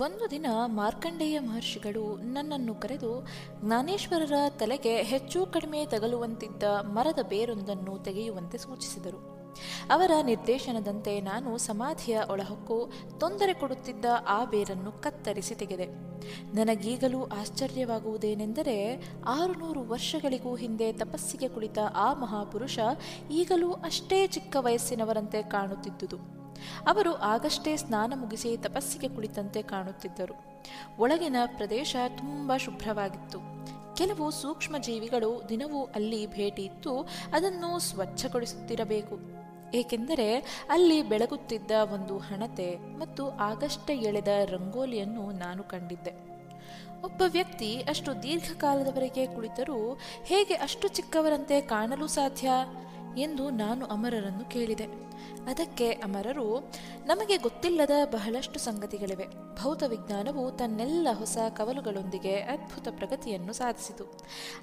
ಒಂದು ದಿನ ಮಾರ್ಕಂಡೇಯ ಮಹರ್ಷಿಗಳು ನನ್ನನ್ನು ಕರೆದು, ಜ್ಞಾನೇಶ್ವರರ ತಲೆಗೆ ಹೆಚ್ಚು ಕಡಿಮೆ ತಗಲುವಂತಿದ್ದ ಮರದ ಬೇರೊಂದನ್ನು ತೆಗೆಯುವಂತೆ ಸೂಚಿಸಿದರು. ಅವರ ನಿರ್ದೇಶನದಂತೆ ನಾನು ಸಮಾಧಿಯ ಒಳಹೊಕ್ಕು ತೊಂದರೆ ಕೊಡುತ್ತಿದ್ದ ಆ ಬೇರನ್ನು ಕತ್ತರಿಸಿ ತೆಗೆದೆ. ನನಗೀಗಲೂ ಆಶ್ಚರ್ಯವಾಗುವುದೇನೆಂದರೆ, ಆರುನೂರು ವರ್ಷಗಳಿಗೂ ಹಿಂದೆ ತಪಸ್ಸಿಗೆ ಕುಳಿತ ಆ ಮಹಾಪುರುಷ ಈಗಲೂ ಅಷ್ಟೇ ಚಿಕ್ಕ ವಯಸ್ಸಿನವರಂತೆ ಕಾಣುತ್ತಿದ್ದುದು. ಅವರು ಆಗಷ್ಟೇ ಸ್ನಾನ ಮುಗಿಸಿ ತಪಸ್ಸಿಗೆ ಕುಳಿತಂತೆ ಕಾಣುತ್ತಿದ್ದರು. ಒಳಗಿನ ಪ್ರದೇಶ ತುಂಬ ಶುಭ್ರವಾಗಿತ್ತು. ಕೆಲವು ಸೂಕ್ಷ್ಮ ಜೀವಿಗಳು ದಿನವೂ ಅಲ್ಲಿ ಭೇಟಿ ಇತ್ತು, ಅದನ್ನು ಸ್ವಚ್ಛಗೊಳಿಸುತ್ತಿರಬೇಕು. ಏಕೆಂದರೆ ಅಲ್ಲಿ ಬೆಳಗುತ್ತಿದ್ದ ಒಂದು ಹಣತೆ ಮತ್ತು ಆಗಷ್ಟೇ ಎಳೆದ ರಂಗೋಲಿಯನ್ನು ನಾನು ಕಂಡಿದ್ದೆ. ಒಬ್ಬ ವ್ಯಕ್ತಿ ಅಷ್ಟು ದೀರ್ಘಕಾಲದವರೆಗೆ ಕುಳಿತರೂ, ಹೇಗೆ ಅಷ್ಟು ಚಿಕ್ಕವರಂತೆ ಕಾಣಲು ಸಾಧ್ಯ? ಎಂದು ನಾನು ಅಮರರನ್ನು ಕೇಳಿದೆ. ಅದಕ್ಕೆ ಅಮರರು, ನಮಗೆ ಗೊತ್ತಿಲ್ಲದ ಬಹಳಷ್ಟು ಸಂಗತಿಗಳಿವೆ. ಭೌತ ವಿಜ್ಞಾನವು ತನ್ನೆಲ್ಲ ಹೊಸ ಕವಲುಗಳೊಂದಿಗೆ ಅದ್ಭುತ ಪ್ರಗತಿಯನ್ನು ಸಾಧಿಸಿತು.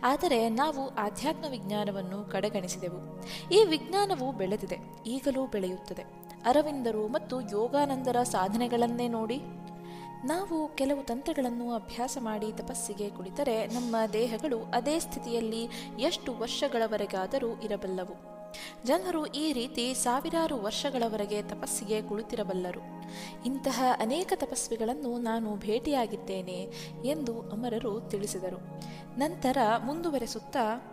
ಆದರೆ ನಾವು ಆಧ್ಯಾತ್ಮ ವಿಜ್ಞಾನವನ್ನು ಕಡೆಗಣಿಸಿದೆವು. ಈ ವಿಜ್ಞಾನವು ಬೆಳೆದಿದೆ, ಈಗಲೂ ಬೆಳೆಯುತ್ತದೆ. ಅರವಿಂದರು ಮತ್ತು ಯೋಗಾನಂದರ ಸಾಧನೆಗಳನ್ನೇ ನೋಡಿ. ನಾವು ಕೆಲವು ತಂತ್ರಗಳನ್ನು ಅಭ್ಯಾಸ ಮಾಡಿ ತಪಸ್ಸಿಗೆ ಕುಳಿತರೆ ನಮ್ಮ ದೇಹಗಳು ಅದೇ ಸ್ಥಿತಿಯಲ್ಲಿ ಎಷ್ಟು ವರ್ಷಗಳವರೆಗಾದರೂ ಇರಬಲ್ಲವು. ಜನರು ಈ ರೀತಿ ಸಾವಿರಾರು ವರ್ಷಗಳವರೆಗೆ ತಪಸ್ಸಿಗೆ ಕುಳಿತಿರಬಲ್ಲರು. ಇಂತಹ ಅನೇಕ ತಪಸ್ವಿಗಳನ್ನು ನಾನು ಭೇಟಿಯಾಗಿದ್ದೇನೆ ಎಂದು ಅಮರರು ತಿಳಿಸಿದರು. ನಂತರ ಮುಂದುವರೆಸುತ್ತಾ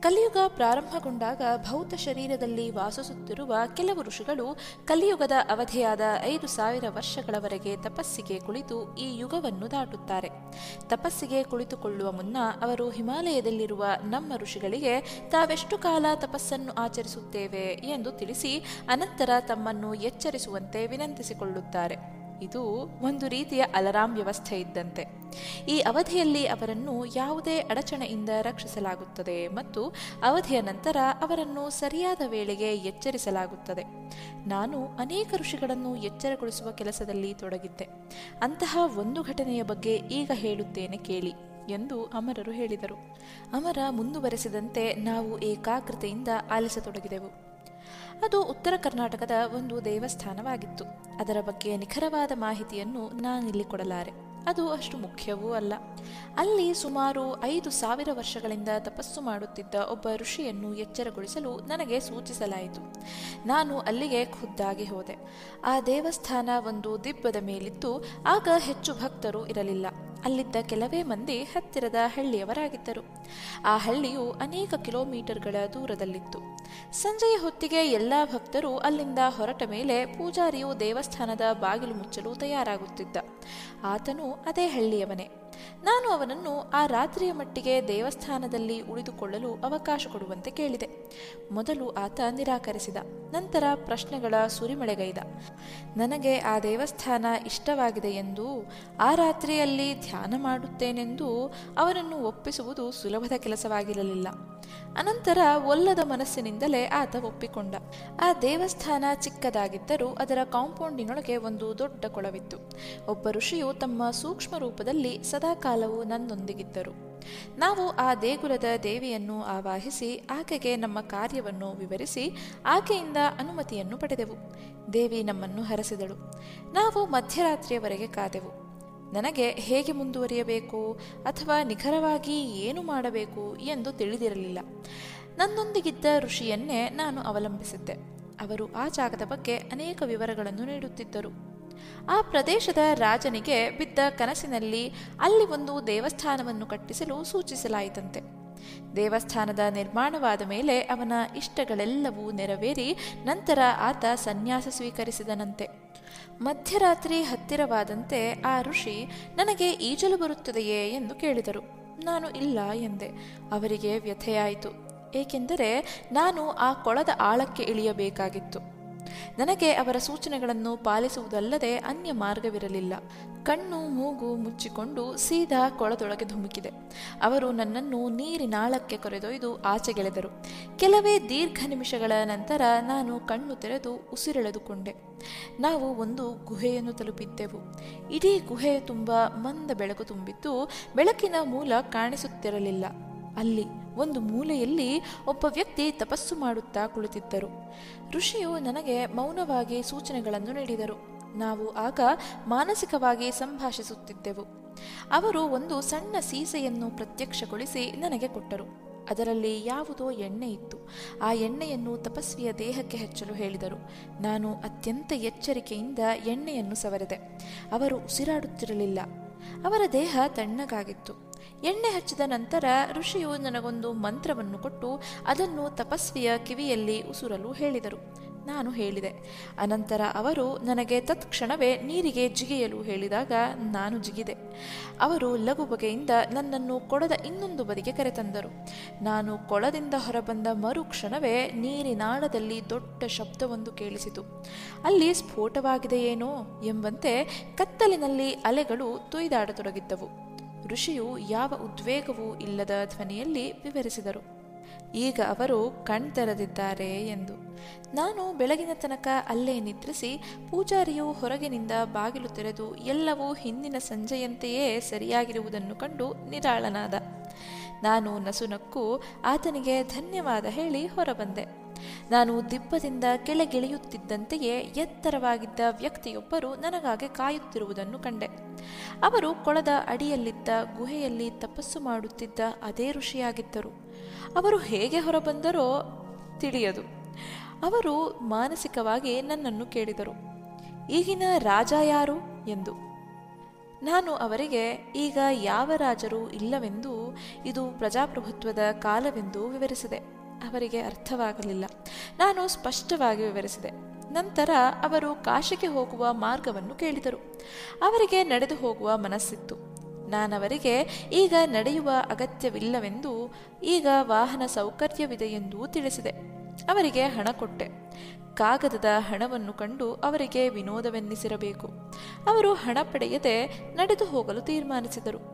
ಕಲಿಯುಗ ಪ್ರಾರಂಭಗೊಂಡಾಗ ಭೌತ ಶರೀರದಲ್ಲಿ ವಾಸಿಸುತ್ತಿರುವ ಕೆಲವು ಋಷಿಗಳು ಕಲಿಯುಗದ ಅವಧಿಯಾದ ಐದು ಸಾವಿರ ವರ್ಷಗಳವರೆಗೆ ತಪಸ್ಸಿಗೆ ಕುಳಿತು ಈ ಯುಗವನ್ನು ದಾಟುತ್ತಾರೆ. ತಪಸ್ಸಿಗೆ ಕುಳಿತುಕೊಳ್ಳುವ ಮುನ್ನ ಅವರು ಹಿಮಾಲಯದಲ್ಲಿರುವ ನಮ್ಮ ಋಷಿಗಳಿಗೆ ತಾವೆಷ್ಟು ಕಾಲ ತಪಸ್ಸನ್ನು ಆಚರಿಸುತ್ತೇವೆ ಎಂದು ತಿಳಿಸಿ ಅನಂತರ ತಮ್ಮನ್ನು ಎಚ್ಚರಿಸುವಂತೆ ವಿನಂತಿಸಿಕೊಳ್ಳುತ್ತಾರೆ. ಇದು ಒಂದು ರೀತಿಯ ಅಲರಾಂ ವ್ಯವಸ್ಥೆ ಇದ್ದಂತೆ. ಈ ಅವಧಿಯಲ್ಲಿ ಅವರನ್ನು ಯಾವುದೇ ಅಡಚಣೆಯಿಂದ ರಕ್ಷಿಸಲಾಗುತ್ತದೆ ಮತ್ತು ಅವಧಿಯ ನಂತರ ಅವರನ್ನು ಸರಿಯಾದ ವೇಳೆಗೆ ಎಚ್ಚರಿಸಲಾಗುತ್ತದೆ. ನಾನು ಅನೇಕ ಋಷಿಗಳನ್ನು ಎಚ್ಚರಗೊಳಿಸುವ ಕೆಲಸದಲ್ಲಿ ತೊಡಗಿದ್ದೆ. ಅಂತಹ ಒಂದು ಘಟನೆಯ ಬಗ್ಗೆ ಈಗ ಹೇಳುತ್ತೇನೆ ಕೇಳಿ ಎಂದು ಅಮರರು ಹೇಳಿದರು. ಅಮರ ಮುಂದುವರೆಸಿದಂತೆ ನಾವು ಏಕಾಗ್ರತೆಯಿಂದ ಆಲಿಸತೊಡಗಿದೆವು. ಅದು ಉತ್ತರ ಕರ್ನಾಟಕದ ಒಂದು ದೇವಸ್ಥಾನವಾಗಿತ್ತು. ಅದರ ಬಗ್ಗೆ ನಿಖರವಾದ ಮಾಹಿತಿಯನ್ನು ನಾನಿಲ್ಲಿ ಕೊಡಲಾರೆ. ಅದು ಅಷ್ಟು ಮುಖ್ಯವೂ ಅಲ್ಲ. ಅಲ್ಲಿ ಸುಮಾರು ಐದು ಸಾವಿರ ವರ್ಷಗಳಿಂದ ತಪಸ್ಸು ಮಾಡುತ್ತಿದ್ದ ಒಬ್ಬ ಋಷಿಯನ್ನು ಎಚ್ಚರಗೊಳಿಸಲು ನನಗೆ ಸೂಚಿಸಲಾಯಿತು. ನಾನು ಅಲ್ಲಿಗೆ ಖುದ್ದಾಗಿ ಹೋದೆ. ಆ ದೇವಸ್ಥಾನ ಒಂದು ದಿಬ್ಬದ ಮೇಲಿತ್ತು. ಆಗ ಹೆಚ್ಚು ಭಕ್ತರು ಇರಲಿಲ್ಲ. ಅಲ್ಲಿದ್ದ ಕೆಲವೇ ಮಂದಿ ಹತ್ತಿರದ ಹಳ್ಳಿಯವರಾಗಿದ್ದರು. ಆ ಹಳ್ಳಿಯು ಅನೇಕ ಕಿಲೋಮೀಟರ್ಗಳ ದೂರದಲ್ಲಿತ್ತು. ಸಂಜೆಯ ಹೊತ್ತಿಗೆ ಎಲ್ಲ ಭಕ್ತರು ಅಲ್ಲಿಂದ ಹೊರಟ ಮೇಲೆ ಪೂಜಾರಿಯು ದೇವಸ್ಥಾನದ ಬಾಗಿಲು ಮುಚ್ಚಲು ತಯಾರಾಗುತ್ತಿದ್ದ. ಆತನು ಅದೇ ಹಳ್ಳಿಯವನೇ. ನಾನು ಅವನನ್ನು ಆ ರಾತ್ರಿಯ ಮಟ್ಟಿಗೆ ದೇವಸ್ಥಾನದಲ್ಲಿ ಉಳಿದುಕೊಳ್ಳಲು ಅವಕಾಶ ಕೊಡುವಂತೆ ಕೇಳಿದೆ. ಮೊದಲು ಆತ ನಿರಾಕರಿಸಿದ, ನಂತರ ಪ್ರಶ್ನೆಗಳ ಸುರಿಮಳೆಗೈದ. ನನಗೆ ಆ ದೇವಸ್ಥಾನ ಇಷ್ಟವಾಗಿದೆ ಎಂದು ಆ ರಾತ್ರಿಯಲ್ಲಿ ಧ್ಯಾನ ಮಾಡುತ್ತೇನೆಂದು ಅವನನ್ನು ಒಪ್ಪಿಸುವುದು ಸುಲಭದ ಕೆಲಸವಾಗಿರಲಿಲ್ಲ. ಅನಂತರ ಒಲ್ಲದ ಮನಸ್ಸಿನಿಂದಲೇ ಆತ ಒಪ್ಪಿಕೊಂಡ. ಆ ದೇವಸ್ಥಾನ ಚಿಕ್ಕದಾಗಿದ್ದರೂ ಅದರ ಕಾಂಪೌಂಡಿನೊಳಗೆ ಒಂದು ದೊಡ್ಡ ಕೊಳವಿತ್ತು. ಒಬ್ಬ ಋಷಿಯು ತಮ್ಮ ಸೂಕ್ಷ್ಮ ರೂಪದಲ್ಲಿ ಸದಾಕಾಲವು ನನ್ನೊಂದಿಗಿದ್ದರು. ನಾವು ಆ ದೇಗುಲದ ದೇವಿಯನ್ನು ಆವಾಹಿಸಿ, ಆಕೆಗೆ ನಮ್ಮ ಕಾರ್ಯವನ್ನು ವಿವರಿಸಿ, ಆಕೆಯಿಂದ ಅನುಮತಿಯನ್ನು ಪಡೆದೆವು. ದೇವಿ ನಮ್ಮನ್ನು ಹರಸಿದಳು. ನಾವು ಮಧ್ಯರಾತ್ರಿಯವರೆಗೆ ಕಾದೆವು ನನಗೆ ಹೇಗೆ ಮುಂದುವರಿಯಬೇಕು ಅಥವಾ ನಿಖರವಾಗಿ ಏನು ಮಾಡಬೇಕು ಎಂದು ತಿಳಿದಿರಲಿಲ್ಲ. ನನ್ನೊಂದಿಗಿದ್ದ ಋಷಿಯನ್ನೇ ನಾನು ಅವಲಂಬಿಸಿದ್ದೆ. ಅವರು ಆ ಜಾಗದ ಬಗ್ಗೆ ಅನೇಕ ವಿವರಗಳನ್ನು ನೀಡುತ್ತಿದ್ದರು. ಆ ಪ್ರದೇಶದ ರಾಜನಿಗೆ ಬಿದ್ದ ಕನಸಿನಲ್ಲಿ ಅಲ್ಲಿ ಒಂದು ದೇವಸ್ಥಾನವನ್ನು ಕಟ್ಟಿಸಲು ಸೂಚಿಸಲಾಯಿತಂತೆ. ದೇವಸ್ಥಾನದ ನಿರ್ಮಾಣವಾದ ಮೇಲೆ ಅವನ ಇಷ್ಟಗಳೆಲ್ಲವೂ ನೆರವೇರಿ ನಂತರ ಆತ ಸನ್ಯಾಸ ಸ್ವೀಕರಿಸಿದನಂತೆ. ಮಧ್ಯರಾತ್ರಿ ಹತ್ತಿರವಾದಂತೆ ಆ ಋಷಿ ನನಗೆ ಈಜಲು ಬರುತ್ತದೆಯೇ ಎಂದು ಕೇಳಿದರು. ನಾನು ಇಲ್ಲ ಎಂದೆ. ಅವರಿಗೆ ವ್ಯಥೆಯಾಯಿತು. ಏಕೆಂದರೆ ನಾನು ಆ ಕೊಳದ ಆಳಕ್ಕೆ ಇಳಿಯಬೇಕಾಗಿತ್ತು. ನನಗೆ ಅವರ ಸೂಚನೆಗಳನ್ನು ಪಾಲಿಸುವುದಲ್ಲದೆ ಅನ್ಯ ಮಾರ್ಗವಿರಲಿಲ್ಲ. ಕಣ್ಣು ಮೂಗು ಮುಚ್ಚಿಕೊಂಡು ಸೀದಾ ಕೊಳದೊಳಗೆ ಧುಮುಕಿದೆ. ಅವರು ನನ್ನನ್ನು ನೀರಿನಾಳಕ್ಕೆ ಕೊರೆದೊಯ್ದು ಆಚೆಗೆಳೆದರು. ಕೆಲವೇ ದೀರ್ಘ ನಿಮಿಷಗಳ ನಂತರ ನಾನು ಕಣ್ಣು ತೆರೆದು ಉಸಿರೆಳೆದುಕೊಂಡೆ. ನಾವು ಒಂದು ಗುಹೆಯನ್ನು ತಲುಪಿದ್ದೆವು. ಇಡೀ ಗುಹೆ ತುಂಬ ಮಂದ ಬೆಳಕು ತುಂಬಿದ್ದು ಬೆಳಕಿನ ಮೂಲ ಕಾಣಿಸುತ್ತಿರಲಿಲ್ಲ. ಅಲ್ಲಿ ಒಂದು ಮೂಲೆಯಲ್ಲಿ ಒಬ್ಬ ವ್ಯಕ್ತಿ ತಪಸ್ಸು ಮಾಡುತ್ತಾ ಕುಳಿತಿದ್ದರು. ಋಷಿಯು ನನಗೆ ಮೌನವಾಗಿ ಸೂಚನೆಗಳನ್ನು ನೀಡಿದರು. ನಾವು ಆಗ ಮಾನಸಿಕವಾಗಿ ಸಂಭಾಷಿಸುತ್ತಿದ್ದೆವು. ಅವರು ಒಂದು ಸಣ್ಣ ಸೀಸೆಯನ್ನು ಪ್ರತ್ಯಕ್ಷಗೊಳಿಸಿ ನನಗೆ ಕೊಟ್ಟರು. ಅದರಲ್ಲಿ ಯಾವುದೋ ಎಣ್ಣೆ ಇತ್ತು. ಆ ಎಣ್ಣೆಯನ್ನು ತಪಸ್ವಿಯ ದೇಹಕ್ಕೆ ಹಚ್ಚಲು ಹೇಳಿದರು. ನಾನು ಅತ್ಯಂತ ಎಚ್ಚರಿಕೆಯಿಂದ ಎಣ್ಣೆಯನ್ನು ಸವರೆದೆ. ಅವರು ಉಸಿರಾಡುತ್ತಿರಲಿಲ್ಲ. ಅವರ ದೇಹ ತಣ್ಣಗಾಗಿತ್ತು. ಎಣ್ಣೆ ಹಚ್ಚಿದ ನಂತರ ಋಷಿಯು ನನಗೊಂದು ಮಂತ್ರವನ್ನು ಕೊಟ್ಟು ಅದನ್ನು ತಪಸ್ವಿಯ ಕಿವಿಯಲ್ಲಿ ಉಸುರಲು ಹೇಳಿದರು. ನಾನು ಹೇಳಿದೆ. ಅನಂತರ ಅವರು ನನಗೆ ತತ್ಕ್ಷಣವೇ ನೀರಿಗೆ ಜಿಗಿಯಲು ಹೇಳಿದಾಗ ನಾನು ಜಿಗಿದೆ. ಅವರು ಲಘು ಬಗೆಯಿಂದ ನನ್ನನ್ನು ಕೊಳದ ಇನ್ನೊಂದು ಬದಿಗೆ ಕರೆತಂದರು. ನಾನು ಕೊಳದಿಂದ ಹೊರಬಂದ ಮರುಕ್ಷಣವೇ ನೀರಿನಾಳದಲ್ಲಿ ದೊಡ್ಡ ಶಬ್ದವೊಂದು ಕೇಳಿಸಿತು. ಅಲ್ಲಿ ಸ್ಫೋಟವಾಗಿದೆಯೇನೋ ಎಂಬಂತೆ ಕತ್ತಲಿನಲ್ಲಿ ಅಲೆಗಳು ತೊಯ್ದಾಡತೊಡಗಿದ್ದವು. ಋಷಿಯು ಯಾವ ಉದ್ವೇಗವೂ ಇಲ್ಲದ ಧ್ವನಿಯಲ್ಲಿ ವಿವರಿಸಿದರು. ಈಗ ಅವರು ಕಣ್ತೆರೆದಿದ್ದಾರೆ ಎಂದು. ನಾನು ಬೆಳಗಿನ ತನಕ ಅಲ್ಲೇ ನಿದ್ರಿಸಿ ಪೂಜಾರಿಯು ಹೊರಗಿನಿಂದ ಬಾಗಿಲು ತೆರೆದು ಎಲ್ಲವೂ ಹಿಂದಿನ ಸಂಜೆಯಂತೆಯೇ ಸರಿಯಾಗಿರುವುದನ್ನು ಕಂಡು ನಿರಾಳನಾದ. ನಾನು ನಸುನಕ್ಕು ಆತನಿಗೆ ಧನ್ಯವಾದ ಹೇಳಿ ಹೊರಬಂದೆ. ನಾನು ದಿಬ್ಬದಿಂದ ಕೆಳಗಿಳಿಯುತ್ತಿದ್ದಂತೆಯೇ ಎತ್ತರವಾಗಿದ್ದ ವ್ಯಕ್ತಿಯೊಬ್ಬರು ನನಗಾಗಿ ಕಾಯುತ್ತಿರುವುದನ್ನು ಕಂಡೆ. ಅವರು ಕೊಳದ ಅಡಿಯಲ್ಲಿದ್ದ ಗುಹೆಯಲ್ಲಿ ತಪಸ್ಸು ಮಾಡುತ್ತಿದ್ದ ಅದೇ ಋಷಿಯಾಗಿದ್ದರು. ಅವರು ಹೇಗೆ ಹೊರಬಂದರೋ ತಿಳಿಯದು. ಅವರು ಮಾನಸಿಕವಾಗಿ ನನ್ನನ್ನು ಕೇಳಿದರು. ಈಗಿನ ರಾಜ ಯಾರು? ಎಂದು. ನಾನು ಅವರಿಗೆ, ಈಗ ಯಾವ ರಾಜರು ಇಲ್ಲವೆಂದು ಇದು ಪ್ರಜಾಪ್ರಭುತ್ವದ ಕಾಲವೆಂದು ವಿವರಿಸಿದೆ. ಅವರಿಗೆ ಅರ್ಥವಾಗಲಿಲ್ಲ. ನಾನು ಸ್ಪಷ್ಟವಾಗಿ ವಿವರಿಸಿದೆ. ನಂತರ ಅವರು ಕಾಶಿಗೆ ಹೋಗುವ ಮಾರ್ಗವನ್ನು ಕೇಳಿದರು. ಅವರಿಗೆ ನಡೆದು ಹೋಗುವ ಮನಸ್ಸಿತ್ತು. ನಾನವರಿಗೆ ಈಗ ನಡೆಯುವ ಅಗತ್ಯವಿಲ್ಲವೆಂದು ಈಗ ವಾಹನ ಸೌಕರ್ಯವಿದೆ ಎಂದು ತಿಳಿಸಿದೆ. ಅವರಿಗೆ ಹಣ ಕೊಟ್ಟೆ. ಕಾಗದದ ಹಣವನ್ನು ಕಂಡು ಅವರಿಗೆ ವಿನೋದವೆನ್ನಿಸಿರಬೇಕು. ಅವರು ಹಣ ಪಡೆಯದೆ ನಡೆದು ಹೋಗಲು ತೀರ್ಮಾನಿಸಿದರು.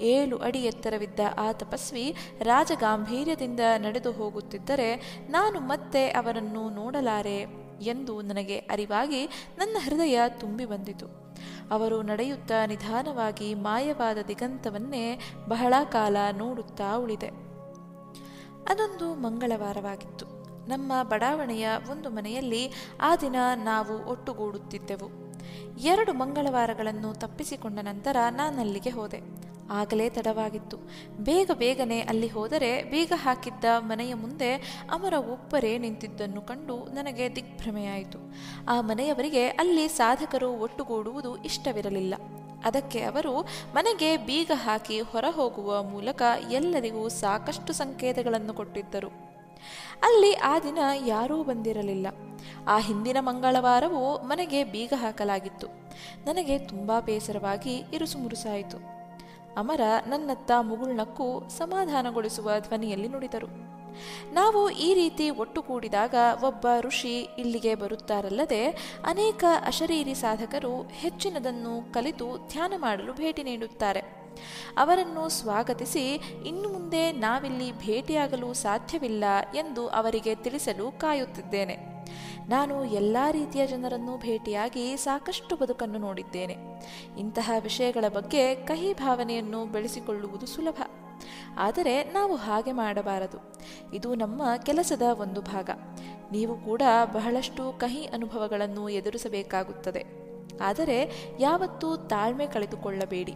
ಏಳು ಅಡಿ ಎತ್ತರವಿದ್ದ ಆ ತಪಸ್ವಿ ರಾಜಗಾಂಭೀರ್ಯದಿಂದ ನಡೆದು ಹೋಗುತ್ತಿದ್ದರೆ ನಾನು ಮತ್ತೆ ಅವರನ್ನು ನೋಡಲಾರೆ ಎಂದು ನನಗೆ ಅರಿವಾಗಿ ನನ್ನ ಹೃದಯ ತುಂಬಿ ಬಂದಿತು. ಅವರು ನಡೆಯುತ್ತಾ ನಿಧಾನವಾಗಿ ಮಾಯವಾದ ದಿಗಂತವನ್ನೇ ಬಹಳ ಕಾಲ ನೋಡುತ್ತಾ ಉಳಿದೆ. ಅದೊಂದು ಮಂಗಳವಾರವಾಗಿತ್ತು. ನಮ್ಮ ಬಡಾವಣೆಯ ಒಂದು ಮನೆಯಲ್ಲಿ ಆ ದಿನ ನಾವು ಒಟ್ಟುಗೂಡುತ್ತಿದ್ದೆವು. ಎರಡು ಮಂಗಳವಾರಗಳನ್ನು ತಪ್ಪಿಸಿಕೊಂಡ ನಂತರ ನಾನಲ್ಲಿಗೆ ಹೋದೆ. ಆಗಲೇ ತಡವಾಗಿತ್ತು. ಬೇಗ ಬೇಗನೆ ಅಲ್ಲಿ ಹೋದರೆ ಬೀಗ ಹಾಕಿದ್ದ ಮನೆಯ ಮುಂದೆ ಅಮರ ಒಬ್ಬರೇ ನಿಂತಿದ್ದನ್ನು ಕಂಡು ನನಗೆ ದಿಗ್ಭ್ರಮೆಯಾಯಿತು. ಆ ಮನೆಯವರಿಗೆ ಅಲ್ಲಿ ಸಾಧಕರು ಒಟ್ಟುಗೂಡುವುದು ಇಷ್ಟವಿರಲಿಲ್ಲ. ಅದಕ್ಕೆ ಅವರು ಮನೆಗೆ ಬೀಗ ಹಾಕಿ ಹೊರ ಹೋಗುವ ಮೂಲಕ ಎಲ್ಲರಿಗೂ ಸಾಕಷ್ಟು ಸಂಕೇತಗಳನ್ನು ಕೊಟ್ಟಿದ್ದರು. ಅಲ್ಲಿ ಆ ದಿನ ಯಾರೂ ಬಂದಿರಲಿಲ್ಲ. ಆ ಹಿಂದಿನ ಮಂಗಳವಾರವೂ ಮನೆಗೆ ಬೀಗ ಹಾಕಲಾಗಿತ್ತು. ನನಗೆ ತುಂಬಾ ಬೇಸರವಾಗಿ ಇರುಸುಮುರುಸಾಯಿತು ಅಮರ ನನ್ನತ್ತ ಮುಗುಳ್ನಕ್ಕೂ ಸಮಾಧಾನಗೊಳಿಸುವ ಧ್ವನಿಯಲ್ಲಿ ನುಡಿದರು. ನಾವು ಈ ರೀತಿ ಒಟ್ಟುಗೂಡಿದಾಗ ಒಬ್ಬ ಋಷಿ ಇಲ್ಲಿಗೆ ಬರುತ್ತಾರಲ್ಲದೆ ಅನೇಕ ಅಶರೀರಿ ಸಾಧಕರು ಹೆಚ್ಚಿನದನ್ನು ಕಲಿತು ಧ್ಯಾನ ಮಾಡಲು ಭೇಟಿ ನೀಡುತ್ತಾರೆ. ಅವರನ್ನು ಸ್ವಾಗತಿಸಿ, ಇನ್ನು ಮುಂದೆ ನಾವಿಲ್ಲಿ ಭೇಟಿಯಾಗಲು ಸಾಧ್ಯವಿಲ್ಲ ಎಂದು ಅವರಿಗೆ ತಿಳಿಸಲು ಕಾಯುತ್ತಿದ್ದೇನೆ. ನಾನು ಎಲ್ಲ ರೀತಿಯ ಜನರನ್ನು ಭೇಟಿಯಾಗಿ ಸಾಕಷ್ಟು ಬದುಕನ್ನು ನೋಡಿದ್ದೇನೆ. ಇಂತಹ ವಿಷಯಗಳ ಬಗ್ಗೆ ಕಹಿ ಭಾವನೆಯನ್ನು ಬೆಳೆಸಿಕೊಳ್ಳುವುದು ಸುಲಭ. ಆದರೆ ನಾವು ಹಾಗೆ ಮಾಡಬಾರದು. ಇದು ನಮ್ಮ ಕೆಲಸದ ಒಂದು ಭಾಗ. ನೀವು ಕೂಡ ಬಹಳಷ್ಟು ಕಹಿ ಅನುಭವಗಳನ್ನು ಎದುರಿಸಬೇಕಾಗುತ್ತದೆ. ಆದರೆ ಯಾವತ್ತೂ ತಾಳ್ಮೆ ಕಳೆದುಕೊಳ್ಳಬೇಡಿ.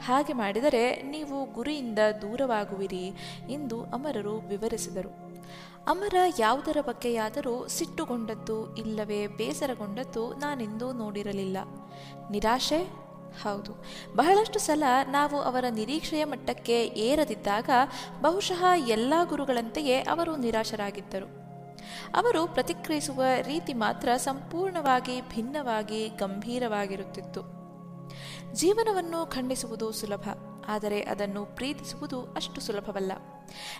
ಹಾಗೆ ಮಾಡಿದರೆ ನೀವು ಗುರಿಯಿಂದ ದೂರವಾಗುವಿರಿ ಎಂದು ಅಮರರು ವಿವರಿಸಿದರು. ಅಮರ ಯಾವುದರ ಬಗ್ಗೆಯಾದರೂ ಸಿಟ್ಟುಗೊಂಡದ್ದು ಇಲ್ಲವೇ ಬೇಸರಗೊಂಡದ್ದು ನಾನೆಂದೂ ನೋಡಿರಲಿಲ್ಲ. ನಿರಾಶೆ? ಹೌದು. ಬಹಳಷ್ಟು ಸಲ ನಾವು ಅವರ ನಿರೀಕ್ಷೆಯ ಮಟ್ಟಕ್ಕೆ ಏರದಿದ್ದಾಗ ಬಹುಶಃ ಎಲ್ಲ ಗುರುಗಳಂತೆಯೇ ಅವರು ನಿರಾಶರಾಗಿದ್ದರು. ಅವರು ಪ್ರತಿಕ್ರಿಯಿಸುವ ರೀತಿ ಮಾತ್ರ ಸಂಪೂರ್ಣವಾಗಿ ಭಿನ್ನವಾಗಿ ಗಂಭೀರವಾಗಿರುತ್ತಿತ್ತು. ಜೀವನವನ್ನು ಖಂಡಿಸುವುದು ಸುಲಭ, ಆದರೆ ಅದನ್ನು ಪ್ರೀತಿಸುವುದು ಅಷ್ಟು ಸುಲಭವಲ್ಲ.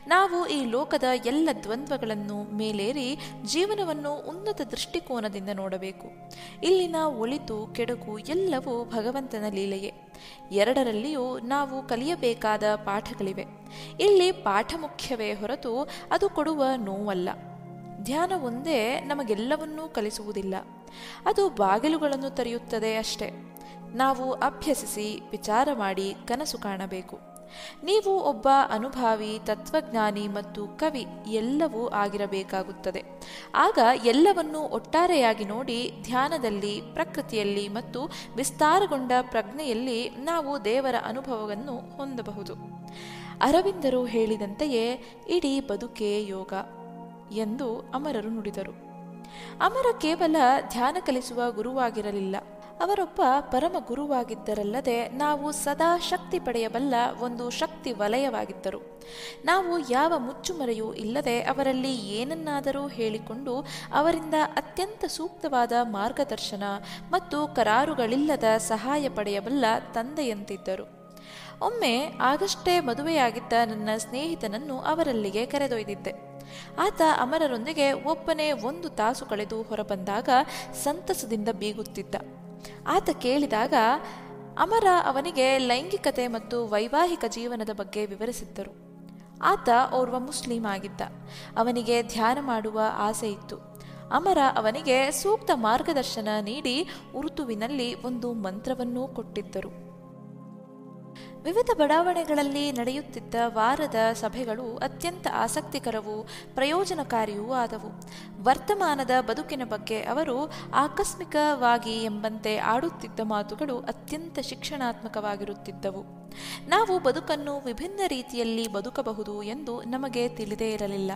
ನಾವು ಈ ಲೋಕದ ಎಲ್ಲ ದ್ವಂದ್ವಗಳನ್ನು ಮೇಲೇರಿ ಜೀವನವನ್ನು ಉನ್ನತ ದೃಷ್ಟಿಕೋನದಿಂದ ನೋಡಬೇಕು. ಇಲ್ಲಿನ ಒಳಿತು, ಕೆಡುಕು ಎಲ್ಲವೂ ಭಗವಂತನ ಲೀಲೆಯೇ. ಎರಡರಲ್ಲಿಯೂ ನಾವು ಕಲಿಯಬೇಕಾದ ಪಾಠಗಳಿವೆ. ಇಲ್ಲಿ ಪಾಠ ಮುಖ್ಯವೇ ಹೊರತು ಅದು ಕೊಡುವ ನೋವಲ್ಲ. ಧ್ಯಾನ ಒಂದೇ ನಮಗೆಲ್ಲವನ್ನೂ ಕಲಿಸುವುದಿಲ್ಲ. ಅದು ಬಾಗಿಲುಗಳನ್ನು ತೆರೆಯುತ್ತದೆ ಅಷ್ಟೇ. ನಾವು ಅಭ್ಯಸಿಸಿ ವಿಚಾರ ಮಾಡಿ ಕನಸು ಕಾಣಬೇಕು. ನೀವು ಒಬ್ಬ ಅನುಭಾವಿ, ತತ್ವಜ್ಞಾನಿ ಮತ್ತು ಕವಿ ಎಲ್ಲವೂ ಆಗಿರಬೇಕಾಗುತ್ತದೆ. ಆಗ ಎಲ್ಲವನ್ನೂ ಒಟ್ಟಾರೆಯಾಗಿ ನೋಡಿ ಧ್ಯಾನದಲ್ಲಿ, ಪ್ರಕೃತಿಯಲ್ಲಿ ಮತ್ತು ವಿಸ್ತಾರಗೊಂಡ ಪ್ರಜ್ಞೆಯಲ್ಲಿ ನಾವು ದೇವರ ಅನುಭವವನ್ನು ಹೊಂದಬಹುದು. ಅರವಿಂದರು ಹೇಳಿದಂತೆಯೇ, ಇಡೀ ಬದುಕೇ ಯೋಗ ಎಂದು ಅಮರರು ನುಡಿದರು. ಅಮರ ಕೇವಲ ಧ್ಯಾನ ಕಲಿಸುವ ಗುರುವಾಗಿರಲಿಲ್ಲ. ಅವರೊಬ್ಬ ಪರಮ ಗುರುವಾಗಿದ್ದರಲ್ಲದೆ ನಾವು ಸದಾ ಶಕ್ತಿ ಪಡೆಯಬಲ್ಲ ಒಂದು ಶಕ್ತಿ ವಲಯವಾಗಿದ್ದರು. ನಾವು ಯಾವ ಮುಚ್ಚುಮರೆಯೂ ಇಲ್ಲದೆ ಅವರಲ್ಲಿ ಏನನ್ನಾದರೂ ಹೇಳಿಕೊಂಡು ಅವರಿಂದ ಅತ್ಯಂತ ಸೂಕ್ತವಾದ ಮಾರ್ಗದರ್ಶನ ಮತ್ತು ಕರಾರುಗಳಿಲ್ಲದ ಸಹಾಯ ಪಡೆಯಬಲ್ಲ ತಂದೆಯಂತಿದ್ದರು. ಒಮ್ಮೆ ಆಗಷ್ಟೇ ಮದುವೆಯಾಗಿದ್ದ ನನ್ನ ಸ್ನೇಹಿತನನ್ನು ಅವರಲ್ಲಿಗೆ ಕರೆದೊಯ್ದಿದ್ದೆ. ಆತ ಅಮರರೊಂದಿಗೆ ಒಬ್ಬನೇ ಒಂದು ತಾಸು ಕಳೆದು ಹೊರಬಂದಾಗ ಸಂತಸದಿಂದ ಬೀಗುತ್ತಿದ್ದ. ಆತ ಕೇಳಿದಾಗ, ಅಮರ ಅವನಿಗೆ ಲೈಂಗಿಕತೆ ಮತ್ತು ವೈವಾಹಿಕ ಜೀವನದ ಬಗ್ಗೆ ವಿವರಿಸಿದ್ದರು. ಆತ ಓರ್ವ ಮುಸ್ಲಿಂ ಆಗಿದ್ದ. ಅವನಿಗೆ ಧ್ಯಾನ ಮಾಡುವ ಆಸೆ ಇತ್ತು. ಅಮರ ಅವನಿಗೆ ಸೂಕ್ತ ಮಾರ್ಗದರ್ಶನ ನೀಡಿ, ಉರುತುವಿನಲ್ಲಿ ಒಂದು ಮಂತ್ರವನ್ನೂ ಕೊಟ್ಟಿದ್ದರು. ವಿವಿಧ ಬಡಾವಣೆಗಳಲ್ಲಿ ನಡೆಯುತ್ತಿದ್ದ ವಾರದ ಸಭೆಗಳು ಅತ್ಯಂತ ಆಸಕ್ತಿಕರವೂ ಪ್ರಯೋಜನಕಾರಿಯೂ ಆದವು. ವರ್ತಮಾನದ ಬದುಕಿನ ಬಗ್ಗೆ ಅವರು ಆಕಸ್ಮಿಕವಾಗಿ ಎಂಬಂತೆ ಆಡುತ್ತಿದ್ದ ಮಾತುಗಳು ಅತ್ಯಂತ ಶಿಕ್ಷಣಾತ್ಮಕವಾಗಿರುತ್ತಿದ್ದವು. ನಾವು ಬದುಕನ್ನು ವಿಭಿನ್ನ ರೀತಿಯಲ್ಲಿ ಬದುಕಬಹುದು ಎಂದು ನಮಗೆ ತಿಳಿದೇ ಇರಲಿಲ್ಲ.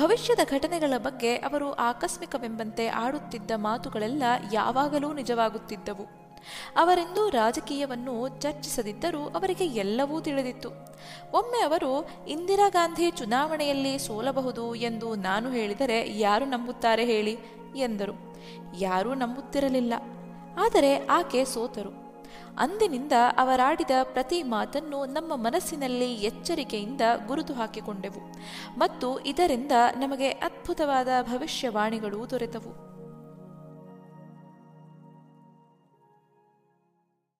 ಭವಿಷ್ಯದ ಘಟನೆಗಳ ಬಗ್ಗೆ ಅವರು ಆಕಸ್ಮಿಕವೆಂಬಂತೆ ಆಡುತ್ತಿದ್ದ ಮಾತುಗಳೆಲ್ಲ ಯಾವಾಗಲೂ ನಿಜವಾಗುತ್ತಿದ್ದವು. ಅವರೆಂದೂ ರಾಜಕೀಯವನ್ನು ಚರ್ಚಿಸದಿದ್ದರೂ ಅವರಿಗೆ ಎಲ್ಲವೂ ತಿಳಿದಿತ್ತು. ಒಮ್ಮೆ ಅವರು, ಇಂದಿರಾ ಗಾಂಧಿ ಚುನಾವಣೆಯಲ್ಲಿ ಸೋಲಬಹುದು ಎಂದು ನಾನು ಹೇಳಿದರೆ ಯಾರು ನಂಬುತ್ತಾರೆ ಹೇಳಿ? ಎಂದರು. ಯಾರೂ ನಂಬುತ್ತಿರಲಿಲ್ಲ. ಆದರೆ ಆಕೆ ಸೋತರು. ಅಂದಿನಿಂದ ಅವರಾಡಿದ ಪ್ರತಿ ಮಾತನ್ನು ನಮ್ಮ ಮನಸ್ಸಿನಲ್ಲಿ ಎಚ್ಚರಿಕೆಯಿಂದ ಗುರುತು ಹಾಕಿಕೊಂಡೆವು. ಮತ್ತು ಇದರಿಂದ ನಮಗೆ ಅದ್ಭುತವಾದ ಭವಿಷ್ಯವಾಣಿಗಳು ದೊರೆತವು.